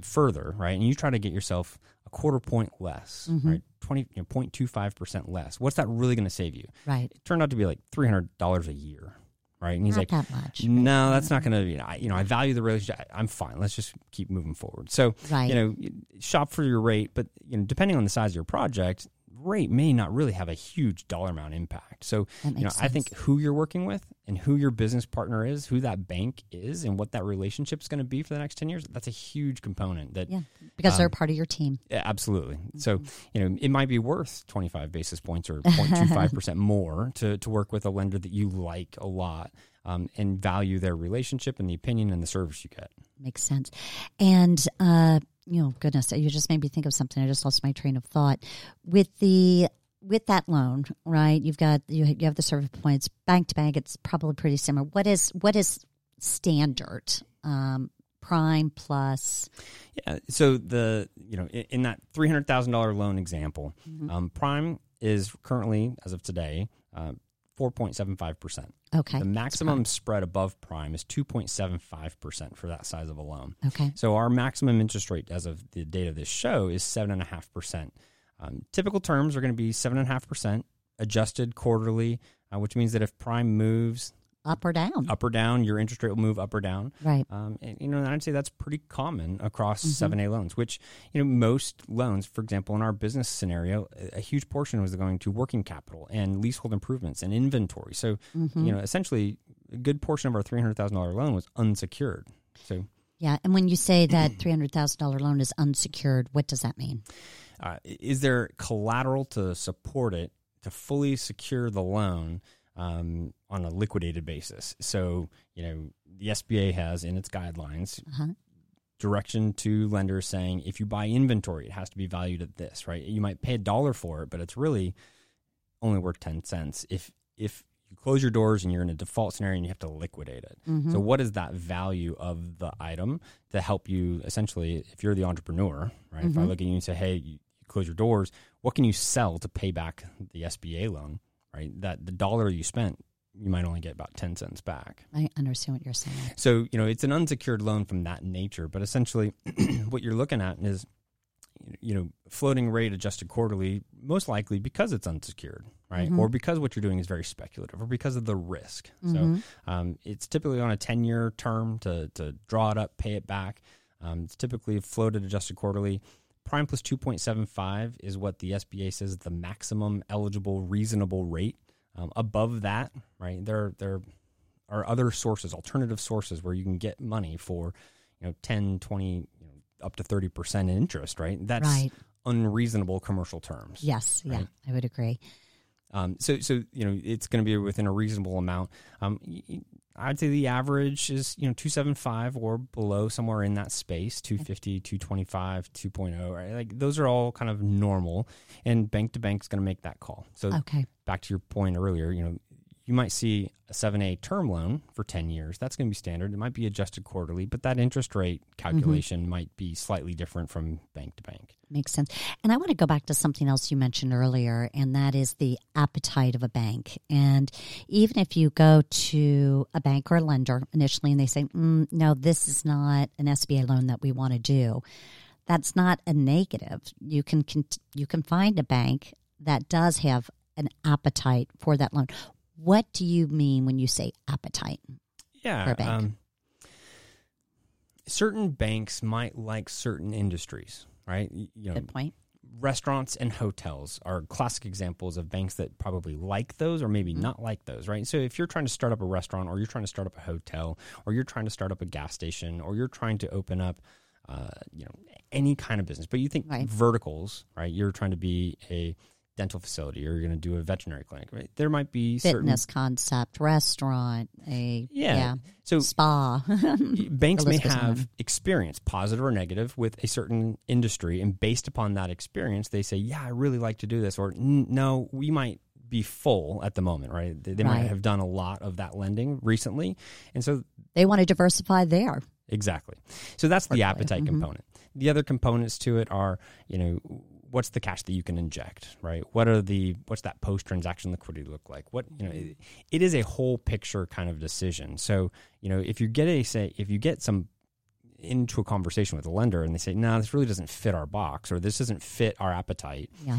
further, right, and you try to get yourself a quarter point less, mm-hmm. right, twenty, you know, 0.25 percent less, what's that really going to save you? Right. It turned out to be like three hundred dollars a year, right? And he's Not like, that much. no, that's not going to. You know, I, you know, I value the relationship. I, I'm fine. Let's just keep moving forward. So, Right. you know, shop for your rate, but you know, depending on the size of your project, rate may not really have a huge dollar amount impact. So, you know, makes I think who you're working with and who your business partner is, who that bank is, and what that relationship is going to be for the next ten years. That's a huge component. That Yeah. Because they're um, part of your team. yeah, absolutely. So, Mm-hmm. you know, it might be worth 25 basis points or 0.25% more to, to work with a lender that you like a lot um, and value their relationship and the opinion and the service you get. Makes sense. And uh, you know, goodness, you just made me think of something. I just lost my train of thought. With the with that loan, right? You've got you you have the service points bank to bank. It's probably pretty similar. What is what is standard? Um, prime plus. Yeah. So the you know in, in that three hundred thousand dollar loan example, Mm-hmm. um, prime is currently as of today uh, four point seven five percent. Okay. The maximum spread above prime is two point seven five percent for that size of a loan. Okay. So our maximum interest rate as of the date of this show is seven and a half percent. Um, typical terms are going to be seven and a half percent adjusted quarterly, uh, which means that if prime moves Up or down? up or down, your interest rate will move up or down. Right. Um, and you know, I'd say that's pretty common across 7 A loans. Which you know, most loans, for example, in our business scenario, a- huge portion was going to working capital and leasehold improvements and inventory. So you know, essentially, a good portion of our three hundred thousand dollar loan was unsecured. So Yeah. And when you say that three hundred thousand dollar loan is unsecured, what does that mean? uh, is there collateral to support it to fully secure the loan um, on a liquidated basis? So, you know, the SBA has in its guidelines Uh-huh. direction to lenders saying if you buy inventory, it has to be valued at this, right? You might pay a dollar for it, but it's really only worth 10 cents. If, if, you close your doors and you're in a default scenario and you have to liquidate it. Mm-hmm. So, what is that value of the item to help you essentially, if you're the entrepreneur, right? If I look at you and say, hey, you, you close your doors, what can you sell to pay back the SBA loan, right? That the dollar you spent, you might only get about 10 cents back. I understand what you're saying. So, you know, it's an unsecured loan from that nature, but essentially what you're looking at is, you know, floating rate adjusted quarterly, most likely because it's unsecured, right? Or because what you're doing is very speculative or because of the risk. So um, it's typically on a 10 year term to, to draw it up, pay it back. Um, it's typically floated adjusted quarterly. Prime plus 2.75 is what the SBA says the maximum eligible reasonable rate. Um, above that, right, there there are other sources, alternative sources where you can get money for, you know, 10, 20, you know, up to 30% in interest, right? That's Right. unreasonable commercial terms. Yes, yeah, I would agree. Um, so, so you know, it's going to be within a reasonable amount. Um, I'd say the average is you know two seven five or below, somewhere in that space, 250, 225, 2.0. Right? Like those are all kind of normal, and bank to bank is going to make that call. So, Okay. back to your point earlier, you know, you might see a 7A term loan for 10 years. That's going to be standard. It might be adjusted quarterly, but that interest rate calculation might be slightly different from bank to bank. Makes sense. And I want to go back to something else you mentioned earlier, and that is the appetite of a bank. And even if you go to a bank or a lender initially and they say, mm, no, this is not an SBA loan that we want to do, that's not a negative. You can, cont- you can find a bank that does have an appetite for that loan. What do you mean when you say appetite? Yeah. Bank. Um, certain banks might like certain industries, right? You know, Good point. restaurants and hotels are classic examples of banks that probably like those or maybe Mm-hmm. not like those, right? So if you're trying to start up a restaurant or you're trying to start up a hotel or you're trying to start up a gas station or you're trying to open up uh, you know any kind of business, but you think Right. verticals, right? You're trying to be a dental facility or you're going to do a veterinary clinic, right? There might be certain Fitness concept, restaurant, a yeah. yeah, So spa. banks may list goes on. have experience, positive or negative, with a certain industry, and based upon that experience, they say, "Yeah, I really like to do this," or "No, we might be full at the moment." Right? They, they might have done a lot of that lending recently, and so they want to diversify there. exactly. So that's the appetite Mhm. component. The other components to it are, you know. What's the cash that you can inject, right? What are the what's that post transaction liquidity look like? What you know, it, it is a whole picture kind of decision. So you know, if you get a say, if you get some into a conversation with a lender and they say, no, this really doesn't fit our box or this doesn't fit our appetite, Yeah.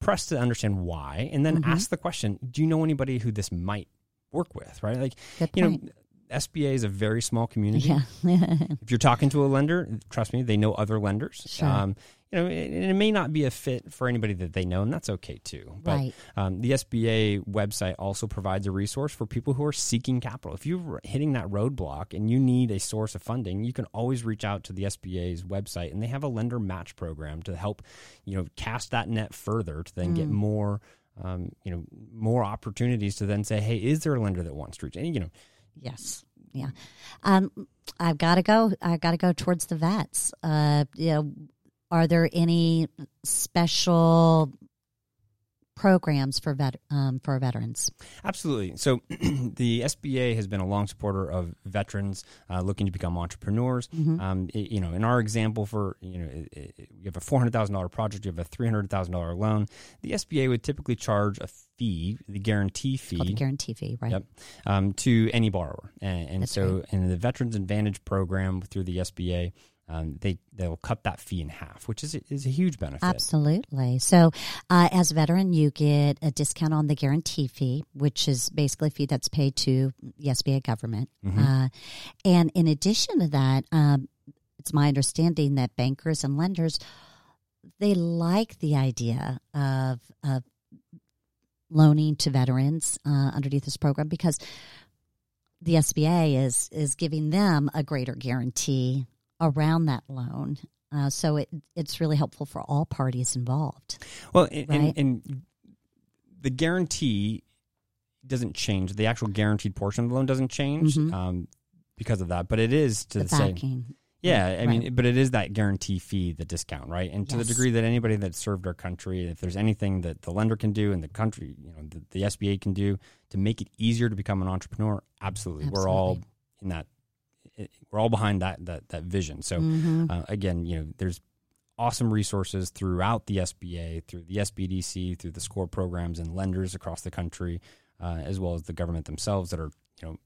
press to understand why and then Mhm. ask the question, do you know anybody who this might work with, right? Like, Good you point. know, SBA is a very small community. yeah. If you're talking to a lender, trust me, they know other lenders. Sure. Um, you know, and it may not be a fit for anybody that they know, and that's okay too. But right. um, the SBA website also provides a resource for people who are seeking capital. If you're hitting that roadblock and you need a source of funding, you can always reach out to the SBA's website, and they have a lender match program to help you know cast that net further to then get Mm. more. Um, you know, more opportunities to then say, "Hey, is there a lender that wants to reach?" And you know, Yes. Yeah. Um, I've got to go. I've got to go towards the vets. Uh, you know, are there any special programs for vet um, for veterans? Absolutely. So the SBA has been a long supporter of veterans uh, looking to become entrepreneurs. Mm-hmm. Um, it- you know, in our example, for you know, it, it, you have a four hundred thousand dollar project, you have a three hundred thousand dollar loan. The SBA would typically charge a fee, the guarantee Called the fee. guarantee fee, right? Yep, um, to any borrower, and, and so in the Veterans Advantage program through the SBA, um, they they'll cut that fee in half, which is is a huge benefit. Absolutely. So, uh, as a veteran, you get a discount on the guarantee fee, which is basically a fee that's paid to the SBA government. Mhm. Uh, and in addition to that, um, it's my understanding that bankers and lenders they like the idea of of loaning to veterans uh, underneath this program because the SBA is is giving them a greater guarantee around that loan. Uh, so it it's really helpful for all parties involved. Well, and, Right. and, and the guarantee doesn't change. The actual guaranteed portion of the loan doesn't change Mhm. um, because of that, but it is to The the same. Yeah, I mean, but it is that guarantee fee, the discount, right? And to the degree that anybody that served our country, if there's anything that the lender can do and the country, you know, the, the SBA can do to make it easier to become an entrepreneur, absolutely. We're all in that. it- We're all behind that that that vision. So Mhm. uh, again, you know, there's awesome resources throughout the SBA, through the SBDC, through the SCORE programs and lenders across the country, uh, as well as the government themselves that are, you know,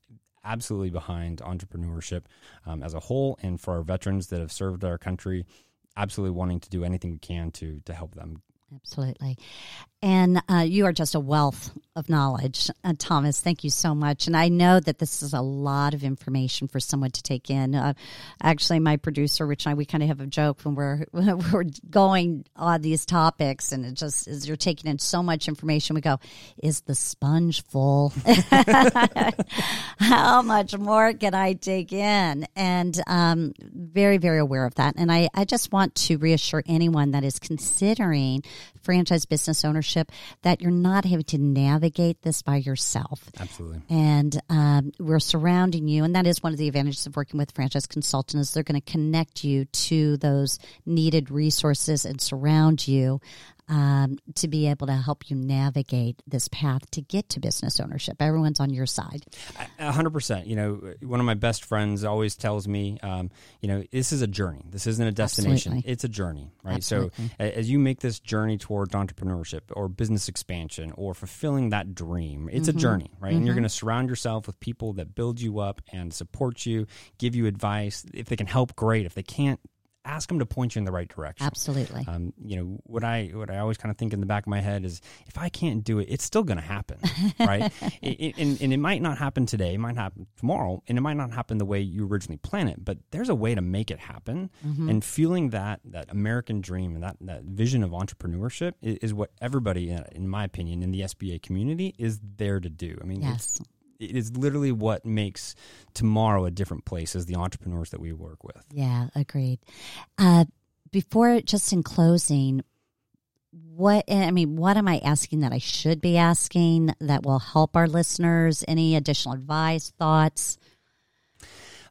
absolutely behind entrepreneurship um, as a whole, and for our veterans that have served our country, absolutely wanting to do anything we can to to help them Absolutely. And uh, you are just a wealth of knowledge, uh, Thomas. Thank you so much. And I know that this is a lot of information for someone to take in. Uh, actually, my producer, Rich and I, we kind of have a joke when we're when we're going on these topics, and it just is you're taking in so much information, we go, "Is the sponge full? How much more can I take in?" And um, very, very aware of that. And I, I just want to reassure anyone that is considering franchise business ownership that you're not having to navigate this by yourself. Absolutely. And um, we're surrounding you, and that is one of the advantages of working with franchise consultants. They're going to connect you to those needed resources and surround you um, to be able to help you navigate this path to get to business ownership. Everyone's on your side. A hundred percent. You know, one of my best friends always tells me, um, you know, this is a journey. This isn't a destination. Absolutely. It's a journey, right? Absolutely. So as you make this journey towards entrepreneurship or business expansion or fulfilling that dream, it's Mm-hmm. a journey, right? And you're going to surround yourself with people that build you up and support you, give you advice. If they can help, great. If they can't, ask them to point you in the right direction. Absolutely. Um, you know what I what I always kind of think in the back of my head is if I can't do it, it's still going to happen, right? it, it- and, and it might not happen today, it might happen tomorrow, and it might not happen the way you originally plan it. But there's a way to make it happen, and feeling that that American dream and that that vision of entrepreneurship is, is what everybody, uh, in my opinion, in the SBA community is there to do. I mean, it's, yes. It is literally what makes tomorrow a different place as the entrepreneurs that we work with. Yeah, agreed. Uh, before, just in closing, what I mean, what am I asking that I should be asking that will help our listeners? Any additional advice, thoughts?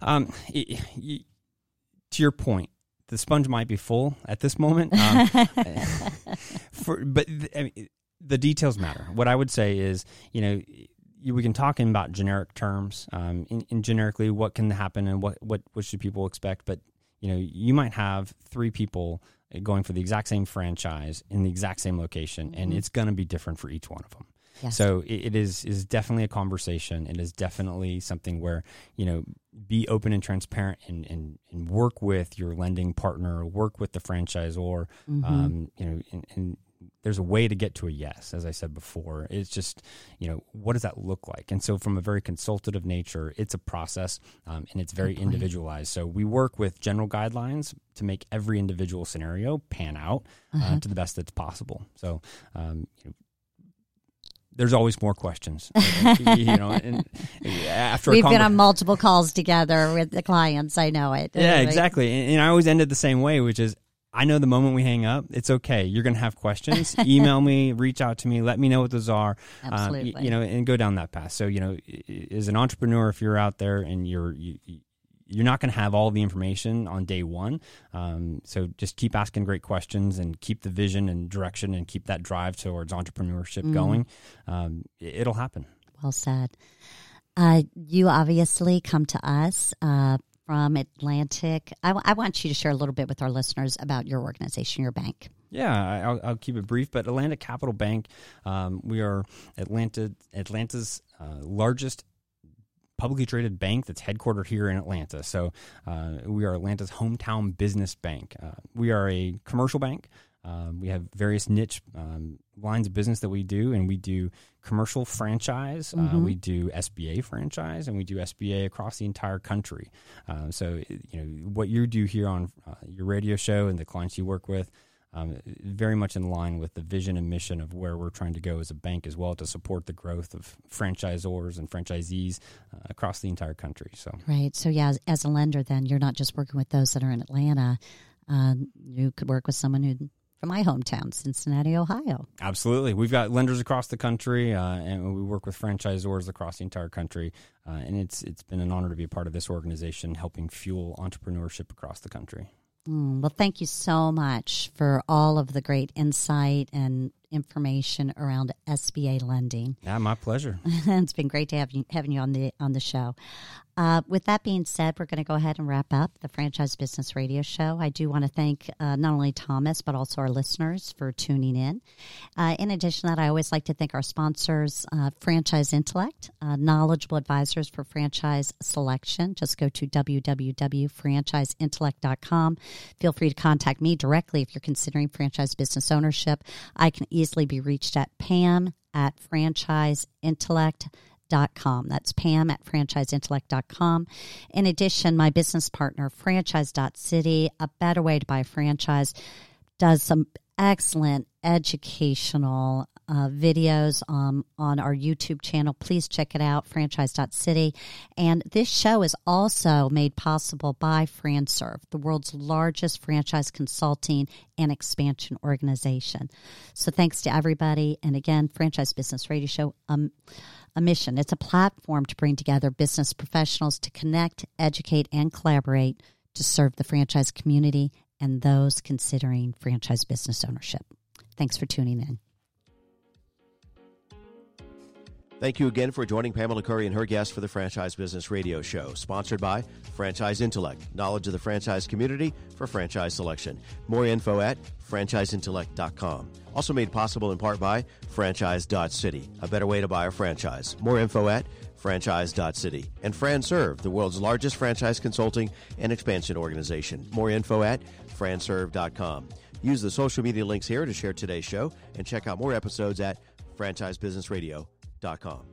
Um, y- y- to your point, the sponge might be full at this moment. Um, for, but I mean, the details matter. What I would say is, you know, we can talk in about generic terms, um, in, in generically what can happen and what, what, what should people expect. But, you know, you might have three people going for the exact same franchise in the exact same location, and it's going to be different for each one of them. Yes. So it, is is definitely a conversation. It is definitely something where you know be open and transparent and and, and work with your lending partner, work with the franchisor. Um, you know, and, and there's a way to get to a yes, as I said before. It's just you know what does that look like? And so from a very consultative nature, it's a process um, and it's very individualized. So we work with general guidelines to make every individual scenario pan out uh, to the best that's possible. So um, you know, there's always more questions. you know, and after We've been on multiple calls together with the clients. I know it. yeah, Right. exactly. And, and I always end it the same way, which is I know the moment we hang up, it's okay. You're going to have questions. Email me, reach out to me, let me know what those are. Um, y- Absolutely. you know, and go down that path. So, you know, as an entrepreneur, if you're out there and you're, you, you- you're not going to have all the information on day one. Um, so just keep asking great questions and keep the vision and direction and keep that drive towards entrepreneurship Mm. going. Um, it- it'll happen. Well said. Uh, you obviously come to us uh, from Atlantic. I, w- I want you to share a little bit with our listeners about your organization, your bank. Yeah, I'll, I'll keep it brief. But Atlantic Capital Bank, um, we are Atlanta, Atlanta's uh, largest publicly traded bank that's headquartered here in Atlanta. So uh, we are Atlanta's hometown business bank. Uh, we are a commercial bank. Um, we have various niche um, lines of business that we do, and we do commercial franchise, uh, we do SBA franchise, and we do SBA across the entire country. Uh, so, you know, what you do here on uh, your radio show and the clients you work with, um, very much in line with the vision and mission of where we're trying to go as a bank as well to support the growth of franchisors and franchisees uh, across the entire country. So, Right. So, yeah, as, as a lender, then you're not just working with those that are in Atlanta. Um, you could work with someone who from my hometown, Cincinnati, Ohio. Absolutely. We've got lenders across the country, uh, and we work with franchisors across the entire country. Uh, and it's it's been an honor to be a part of this organization, helping fuel entrepreneurship across the country. Mm, well, thank you so much for all of the great insight and information around SBA lending. Yeah, my pleasure. it's been great to have you having you on the on the show. Uh, with that being said, we're going to go ahead and wrap up the Franchise Business Radio Show. I do want to thank uh, not only Thomas, but also our listeners for tuning in. Uh, in addition to that, I always like to thank our sponsors, uh, Franchise Intellect, uh, knowledgeable advisors for franchise selection. Just go to www.franchiseintellect.com. Feel free to contact me directly if you're considering franchise business ownership. I can easily be reached at pam at franchiseintellect.com franchiseintellect.com. That's Pam at franchiseintellect.com. In addition, my business partner, franchise.city, a better way to buy a franchise, does some excellent educational uh, videos um, on our YouTube channel. Please check it out, franchise.city. And this show is also made possible by FranServe, the world's largest franchise consulting and expansion organization. So thanks to everybody. And again, Franchise Business Radio Show. Um, a mission. It's a platform to bring together business professionals to connect, educate, and collaborate to serve the franchise community and those considering franchise business ownership. Thanks for tuning in. Thank you again for joining Pamela Curry and her guests for the Franchise Business Radio Show, sponsored by Franchise Intellect, knowledge of the franchise community for franchise selection. More info at franchiseintellect.com. Also made possible in part by franchise.city, a better way to buy a franchise. More info at franchise.city. And FranServe, the world's largest franchise consulting and expansion organization. More info at franserve.com. Use the social media links here to share today's show and check out more episodes at franchisebusinessradio.com dot com.